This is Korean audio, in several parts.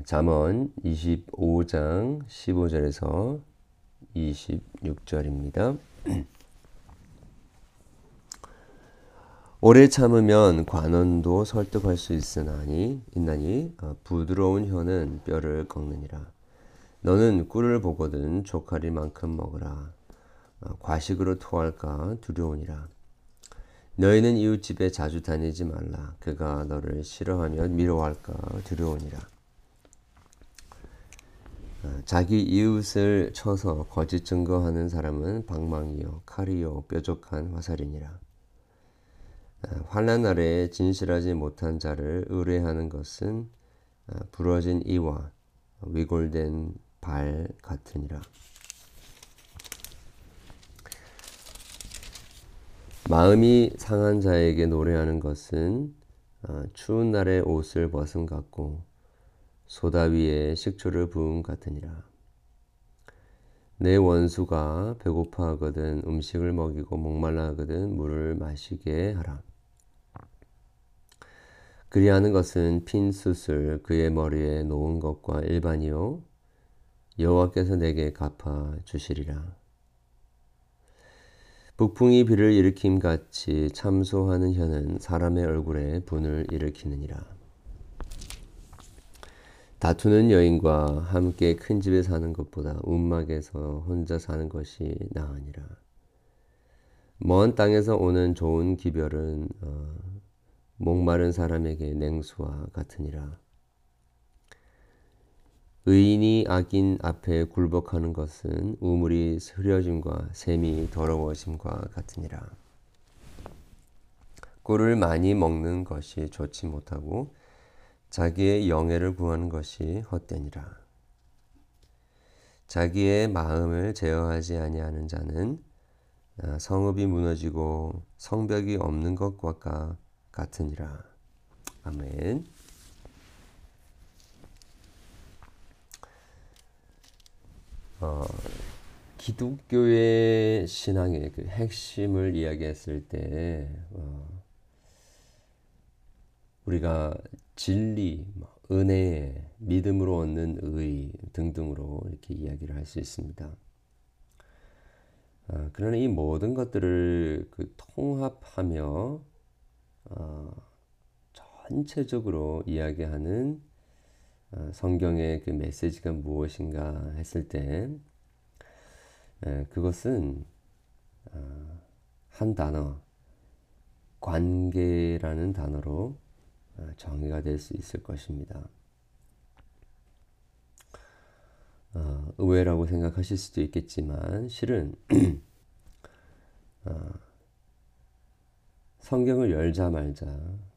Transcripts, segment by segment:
네, 잠언 25장 15절에서 26절입니다. 오래 참으면 관원도 설득할 수 있으나니 있나니 어, 부드러운 혀는 뼈를 꺾느니라. 너는 꿀을 보거든 조카리만큼 먹으라. 어, 과식으로 토할까 두려우니라. 너희는 이웃집에 자주 다니지 말라. 그가 너를 싫어하면 미워할까 두려우니라. 어, 자기 이웃을 쳐서 거짓 증거하는 사람은 방망이요 칼이요 뾰족한 화살이니라. 어, 환난 날에 진실하지 못한 자를 의뢰하는 것은 어, 부러진 이와 위골된 발 같으니라. 마음이 상한 자에게 노래하는 것은 추운 날에 옷을 벗음 같고 소다 위에 식초를 부음 같으니라. 내 원수가 배고파하거든 음식을 먹이고 목말라 하거든 물을 마시게 하라. 그리하는 것은 핀 숯을 그의 머리에 놓은 것과 일반이요 여호와께서 내게 갚아 주시리라. 북풍이 비를 일으킴 같이 참소하는 혀는 사람의 얼굴에 분을 일으키느니라. 다투는 여인과 함께 큰 집에 사는 것보다 움막에서 혼자 사는 것이 나으니라. 먼 땅에서 오는 좋은 기별은 어, 목마른 사람에게 냉수와 같으니라. 의인이 악인 앞에 굴복하는 것은 우물이 흐려짐과 샘이 더러워짐과 같으니라. 꿀을 많이 먹는 것이 좋지 못하고 자기의 영예를 구하는 것이 헛되니라. 자기의 마음을 제어하지 아니하는 자는 아, 성읍이 무너지고 성벽이 없는 것과 같으니라. 아멘. 어, 기독교의 신앙의 그 핵심을 이야기했을 때 어, 우리가 진리, 뭐 은혜, 믿음으로 얻는 의 등등으로 이렇게 이야기를 할 수 있습니다. 아, 그러나 이 모든 것들을 그 통합하며 어, 전체적으로 이야기하는 어, 성경의 그 메시지가 무엇인가 했을 때 에, 그것은 어, 한 단어 관계라는 단어로 어, 정의가 될 수 있을 것입니다. 어, 의외라고 생각하실 수도 있겠지만 실은 어, 성경을 열자 말자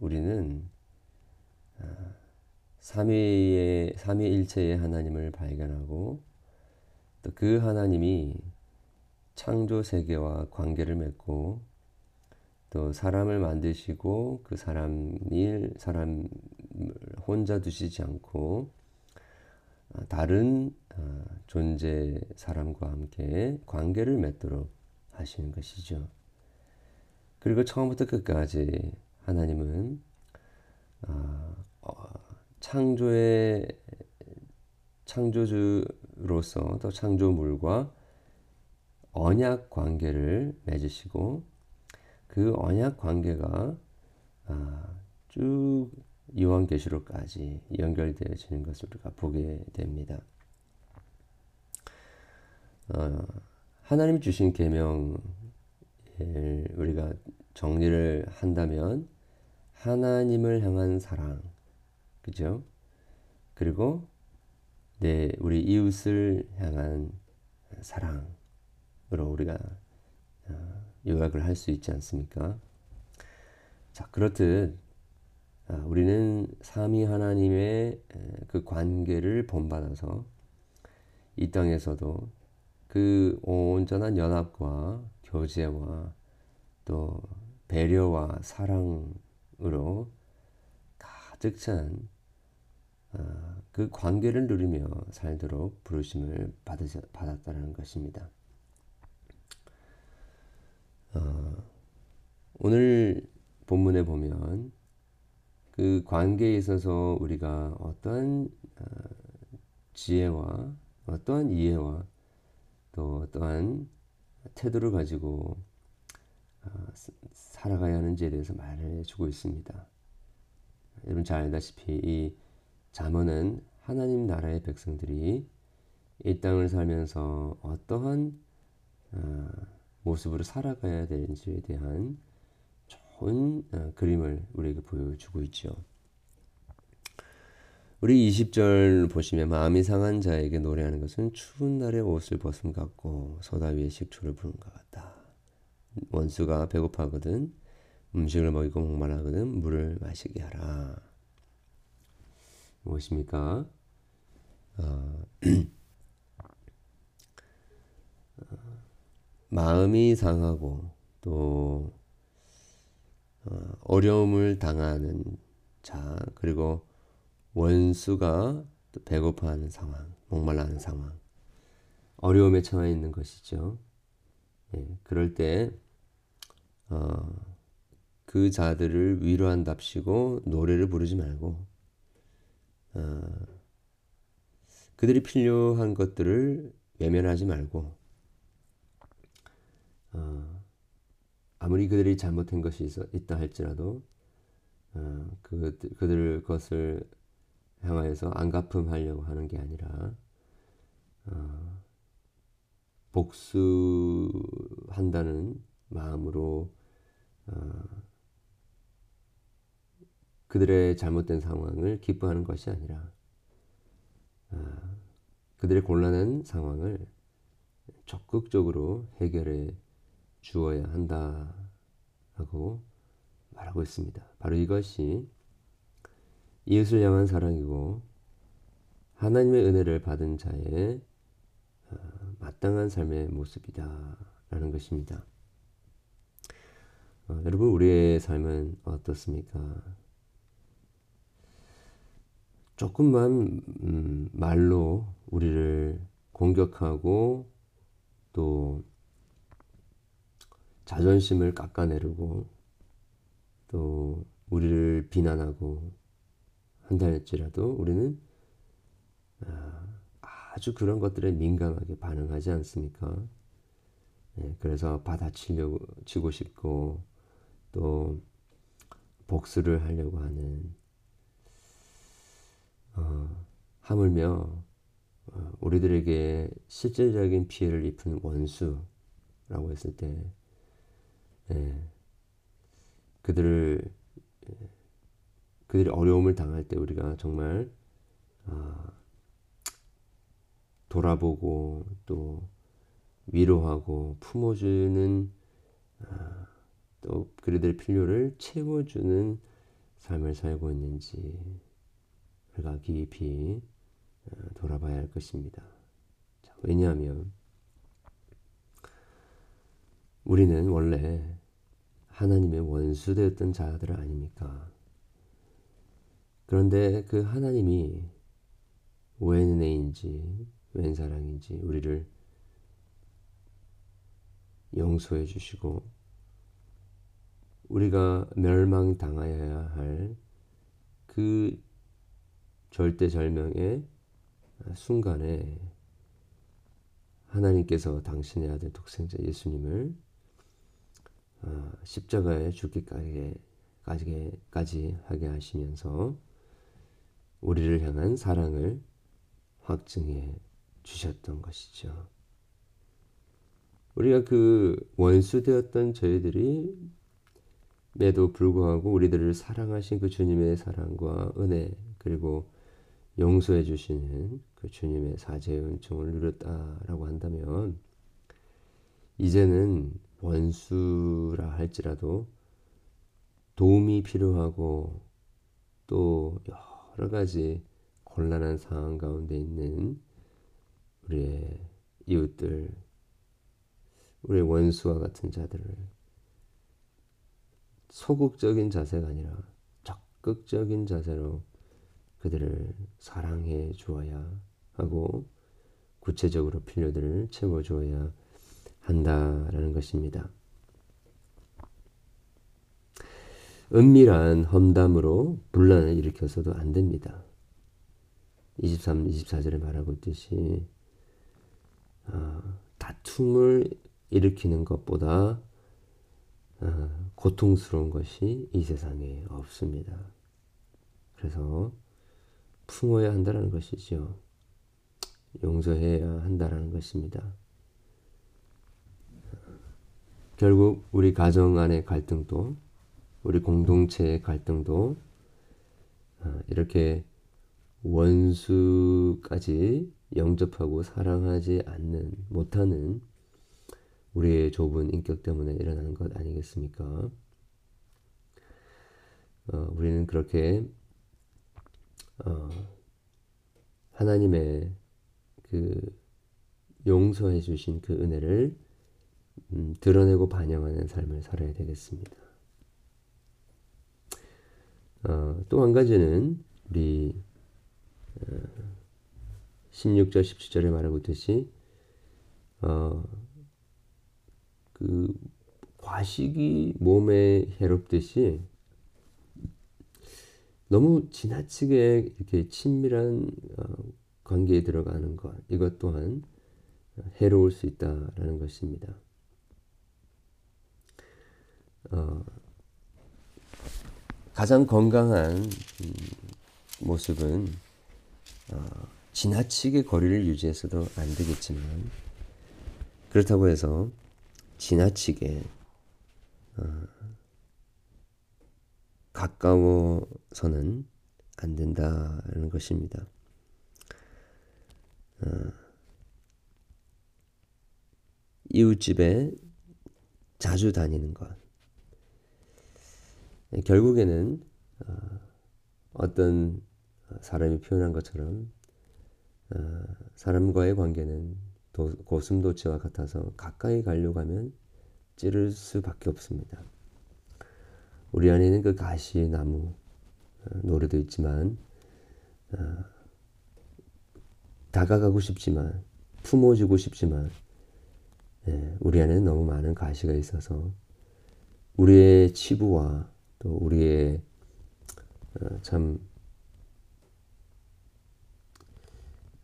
우리는 어, 삼위의 삼위일체의 하나님을 발견하고 또 그 하나님이 창조 세계와 관계를 맺고 또 사람을 만드시고 그 사람을 사람 혼자 두시지 않고 어, 다른 어, 존재 사람과 함께 관계를 맺도록 하시는 것이죠. 그리고 처음부터 끝까지 하나님은 어, 창조의 창조주로서 또 창조물과 언약 관계를 맺으시고 그 언약 관계가 아, 쭉 요한계시록까지 연결되어지는 것을 우리가 보게 됩니다. 어, 하나님 주신 계명을 우리가 정리를 한다면 하나님을 향한 사랑, 그죠? 그리고 내 우리 이웃을 향한 사랑으로 우리가 어, 요약을 할 수 있지 않습니까? 자, 그렇듯 아, 우리는 삼위 하나님의 그 관계를 본받아서 이 땅에서도 그 온전한 연합과 교제와 또 배려와 사랑으로 가득 찬그 아, 관계를 누리며 살도록 부르심을 받았다는 것입니다. 어, 오늘 본문에 보면 그 관계에 있어서 우리가 어떠한 어, 지혜와 또한 이해와 또 또한 태도를 가지고 어, 살아가야 하는지에 대해서 말해주고 있습니다. 여러분 잘 알다시피 이 잠언은 하나님 나라의 백성들이 이 땅을 살면서 어떠한 어, 모습으로 살아가야 되는지에 대한 좋은 어, 그림을 우리에게 보여주고 있죠. 우리 20절 보시면 마음이 상한 자에게 노래하는 것은 추운 날에 옷을 벗음 같고 소다 위에 식초를 부은 것 같다. 원수가 배고파거든 음식을 먹이고 목말라거든 물을 마시게 하라. 무엇입니까? 어, 마음이 상하고 또 어, 어려움을 당하는 자 그리고 원수가 또 배고파하는 상황, 목말라하는 상황, 어려움에 처해 있는 것이죠. 예, 그럴 때 어, 그 자들을 위로한답시고 노래를 부르지 말고 어, 그들이 필요한 것들을 외면하지 말고 어, 아무리 그들이 잘못한 것이 있어, 있다 할지라도 어, 그, 그들 것을 향하여서 안갚음하려고 하는 게 아니라 어, 복수한다는 마음으로 어, 그들의 잘못된 상황을 기뻐하는 것이 아니라 어, 그들의 곤란한 상황을 적극적으로 해결해 주어야 한다 라고 말하고 있습니다. 바로 이것이 이웃을 향한 사랑이고 하나님의 은혜를 받은 자의 어, 마땅한 삶의 모습이다 라는 것입니다. 어, 여러분 우리의 삶은 어떻습니까? 조금만 음, 말로 우리를 공격하고 또 자존심을 깎아내리고 또 우리를 비난하고 한다 할지라도 우리는 아, 아주 그런 것들에 민감하게 반응하지 않습니까? 네, 그래서 받아치려고 치고 싶고 또 복수를 하려고 하는 어, 하물며 어, 우리들에게 실질적인 피해를 입힌 원수라고 했을 때 예, 그들을 그들이 어려움을 당할 때 우리가 정말 어, 돌아보고 또 위로하고 품어주는 어, 또 그들의 필요를 채워주는 삶을 살고 있는지 우리가 깊이 어, 돌아봐야 할 것입니다. 자, 왜냐하면 우리는 원래 하나님의 원수되었던 자들 아닙니까? 그런데 그 하나님이 웬 은혜인지 웬 사랑인지 우리를 용서해 주시고 우리가 멸망당하여야 할 그 절대절명의 순간에 하나님께서 당신의 아들 독생자 예수님을 어, 십자가에 죽기까지 하게 하시면서 우리를 향한 사랑을 확증해 주셨던 것이죠. 우리가 그 원수 되었던 저희들이 매도 불구하고 우리들을 사랑하신 그 주님의 사랑과 은혜 그리고 용서해 주시는 그 주님의 사죄의 은총을 누렸다라고 한다면 이제는 원수라 할지라도 도움이 필요하고 또 여러 가지 곤란한 상황 가운데 있는 우리의 이웃들, 우리의 원수와 같은 자들을 소극적인 자세가 아니라 적극적인 자세로 그들을 사랑해 주어야 하고 구체적으로 필요들을 채워 주어야 한다라는 것입니다. 은밀한 험담으로 분란을 일으켜서도 안 됩니다. 23, 24절에 말하고 있듯이 어, 다툼을 일으키는 것보다 어, 고통스러운 것이 이 세상에 없습니다. 그래서 품어야 한다는 것이죠. 용서해야 한다는 것입니다. 결국 우리 가정 안의 갈등도 우리 공동체의 갈등도 어, 이렇게 원수까지 영접하고 사랑하지 않는 못하는 우리의 좁은 인격 때문에 일어나는 것 아니겠습니까? 어, 우리는 그렇게 어, 하나님의 그 용서해 주신 그 은혜를 음, 드러내고 반영하는 삶을 살아야 되겠습니다. 어, 또한 가지는 우리 어, 16절 17절에 말하고 있듯이 어, 그 과식이 몸에 해롭듯이 너무 지나치게 이렇게 친밀한 어, 관계에 들어가는 것 이것 또한 해로울 수 있다라는 것입니다. 어, 가장 건강한 음, 모습은 어, 지나치게 거리를 유지해서도 안 되겠지만 그렇다고 해서 지나치게 어, 가까워서는 안 된다는 것입니다. 어, 이웃집에 자주 다니는 것. 결국에는 어, 어떤 사람이 표현한 것처럼 어, 사람과의 관계는 고슴도치와 같아서 가까이 가려고 하면 찌를 수밖에 없습니다. 우리 안에는 그 가시 나무 어, 노래도 있지만 다가가고 싶지만 품어주고 싶지만 예, 우리 안에는 너무 많은 가시가 있어서 우리의 치부와 또 우리의 어, 참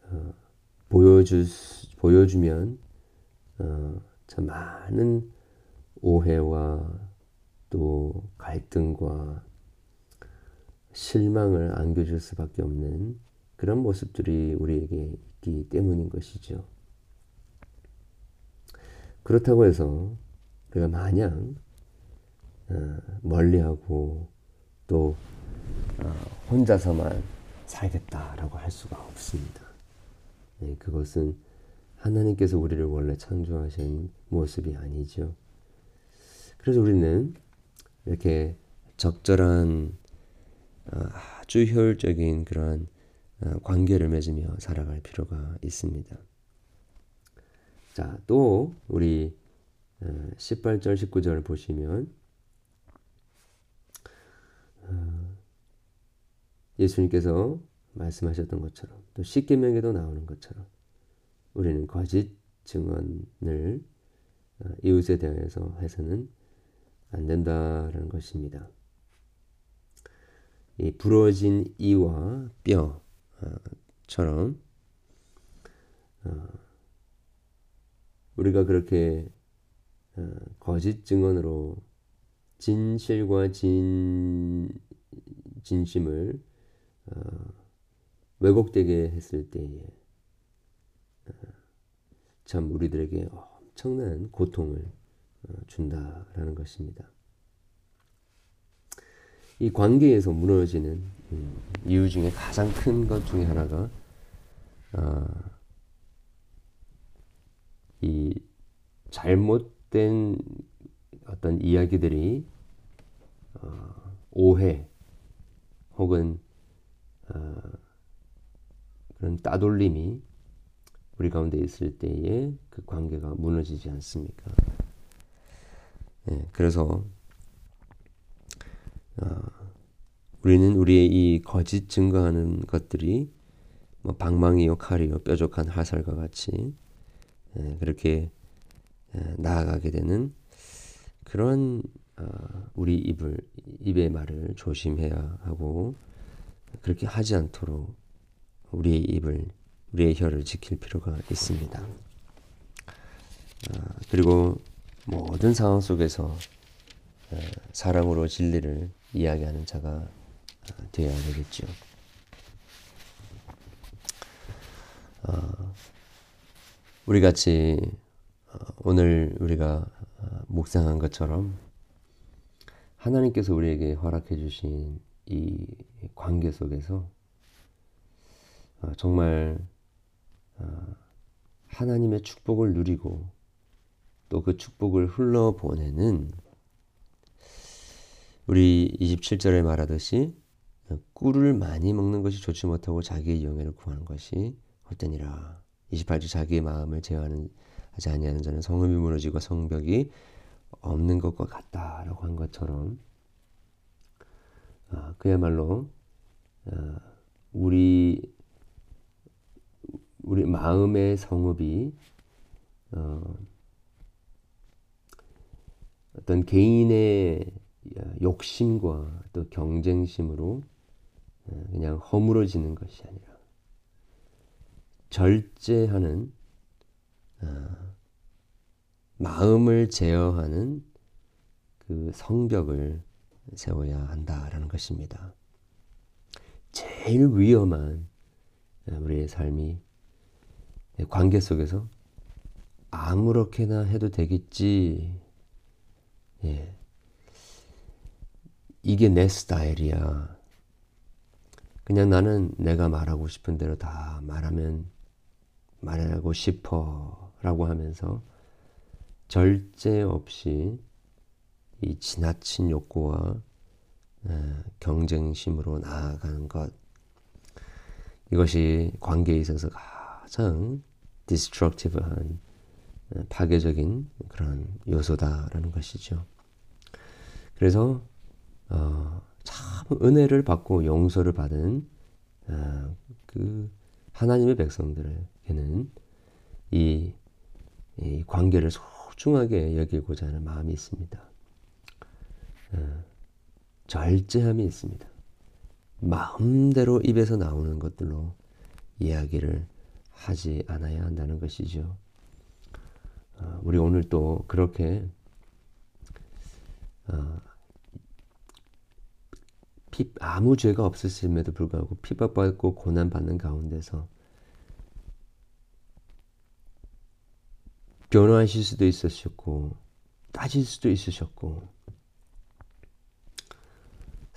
어, 보여주 보여주면 어, 참 많은 오해와 또 갈등과 실망을 안겨줄 수밖에 없는 그런 모습들이 우리에게 있기 때문인 것이죠. 그렇다고 해서 우리가 마냥 어, 멀리하고 또 어, 혼자서만 살겠다라고 할 수가 없습니다. 네, 그것은 하나님께서 우리를 원래 창조하신 모습이 아니죠. 그래서 우리는 이렇게 적절한 어, 아주 효율적인 그러한 관계를 맺으며 살아갈 필요가 있습니다. 자, 또 우리 18절 19절을 보시면 예수님께서 말씀하셨던 것처럼 또 십계명에도 나오는 것처럼 우리는 거짓 증언을 어, 이웃에 대해서 해서는 안 된다라는 것입니다. 이 부러진 이와 뼈처럼 어, 우리가 그렇게 거짓 증언으로 진실과 진 진심을 어, 왜곡되게 했을 때에 어, 참 우리들에게 엄청난 고통을 어, 준다라는 것입니다. 이 관계에서 무너지는 음, 이유 중에 가장 큰 것 중에 하나가 어, 이 잘못된 어떤 이야기들이 어, 오해 혹은 어, 그런 따돌림이 우리 가운데 있을 때에 그 관계가 무너지지 않습니까? 네, 그래서 어, 우리는 우리의 이 거짓 증거하는 것들이 뭐 방망이요 칼이요 뾰족한 화살과 같이 예, 그렇게 예, 나아가게 되는 그런 어, 우리 입을 입의 말을 조심해야 하고 그렇게 하지 않도록 우리의 입을 우리의 혀를 지킬 필요가 있습니다. 그리고 모든 상황 속에서 사랑으로 진리를 이야기하는 자가 되어야 되겠죠. 우리 같이 오늘 우리가 묵상한 것처럼 하나님께서 우리에게 허락해 주신 이 관계 속에서 정말 하나님의 축복을 누리고 또 그 축복을 흘러보내는 우리 27절에 말하듯이 꿀을 많이 먹는 것이 좋지 못하고 자기의 영예를 구하는 것이 헛되니라. 28절 자기의 마음을 제어하는 하지 아니하는 자는 성읍이 무너지고 성벽이 없는 것과 같다라고 한 것처럼 어, 그야말로 어, 우리 우리 마음의 성읍이 어, 어떤 개인의 욕심과 또 경쟁심으로 어, 그냥 허물어지는 것이 아니라 절제하는 어, 마음을 제어하는 그 성벽을 세워야 한다라는 것입니다. 제일 위험한 우리의 삶이 관계 속에서 아무렇게나 해도 되겠지. 예. 이게 내 스타일이야. 그냥 나는 내가 말하고 싶은 대로 다 말하면 말하고 싶어 라고 하면서 절제 없이 이 지나친 욕구와 경쟁심으로 나아가는 것 이것이 관계에 있어서 가장 destructive한 파괴적인 그런 요소다라는 것이죠. 그래서 어, 참 은혜를 받고 용서를 받은 어, 그 하나님의 백성들에게는 이, 이 관계를 소중하게 여기고자 하는 마음이 있습니다. 어, 절제함이 있습니다. 마음대로 입에서 나오는 것들로 이야기를 하지 않아야 한다는 것이죠. 어, 우리 오늘 또 그렇게 어, 피, 아무 죄가 없으심에도 불구하고 핍박받고 고난받는 가운데서 변호하실 수도 있으셨고 따질 수도 있으셨고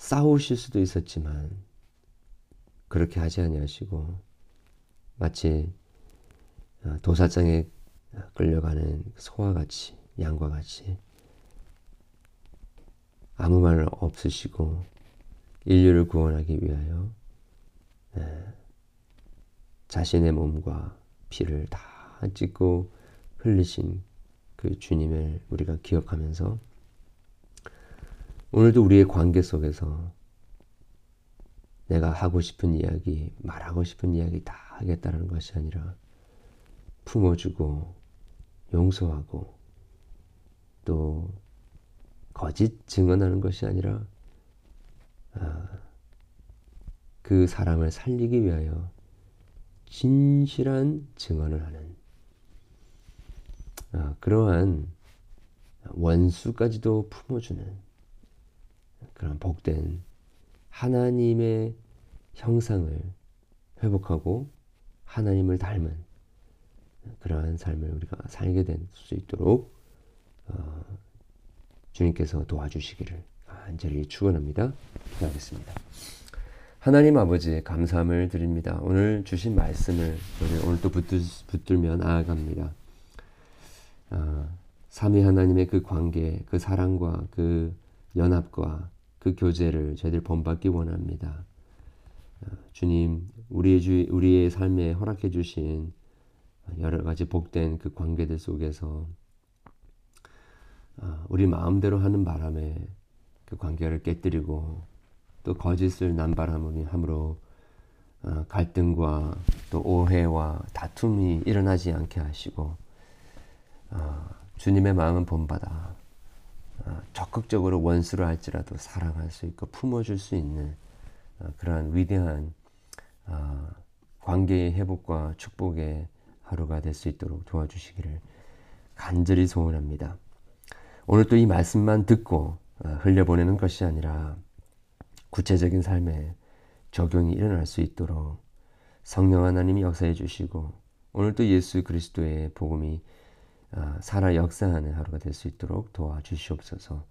싸우실 수도 있었지만 그렇게 하지 아니하시고 마치 어, 도사장에 끌려가는 소와 같이 양과 같이 아무 말 없으시고 인류를 구원하기 위하여 자신의 몸과 피를 다 찢고 흘리신 그 주님을 우리가 기억하면서 오늘도 우리의 관계 속에서 내가 하고 싶은 이야기, 말하고 싶은 이야기 다 하겠다는 것이 아니라 품어주고 용서하고 또 거짓 증언하는 것이 아니라 아, 그 사람을 살리기 위하여 진실한 증언을 하는 아, 그러한 원수까지도 품어주는 그런 복된 하나님의 형상을 회복하고 하나님을 닮은 그러한 삶을 우리가 살게 될 수 있도록 어, 주님께서 도와주시기를 간절히 축원합니다. 기도하겠습니다. 하나님 아버지 감사함을 드립니다. 오늘 주신 말씀을 우리 오늘 또 붙들, 붙들며 나아갑니다. 아, 삼위 하나님의 그 관계, 그 사랑과 그 연합과 그 교제를 저희들 본받기 원합니다. 아, 주님, 우리의 주, 우리의 삶에 허락해 주신 여러 가지 복된 그 관계들 속에서 아, 우리 마음대로 하는 바람에 그 관계를 깨뜨리고 또 거짓을 남발함으로 어, 갈등과 또 오해와 다툼이 일어나지 않게 하시고 어, 주님의 마음은 본받아 어, 적극적으로 원수를 할지라도 사랑할 수 있고 품어줄 수 있는 그러한 위대한 관계의 회복과 축복의 하루가 될 수 있도록 도와주시기를 간절히 소원합니다. 오늘 또 이 말씀만 듣고 어, 흘려보내는 것이 아니라 구체적인 삶에 적용이 일어날 수 있도록 성령 하나님이 역사해 주시고 오늘 또 예수 그리스도의 복음이 어, 살아 역사하는 하루가 될 수 있도록 도와주시옵소서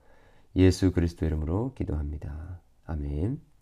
예수 그리스도 이름으로 기도합니다. 아멘.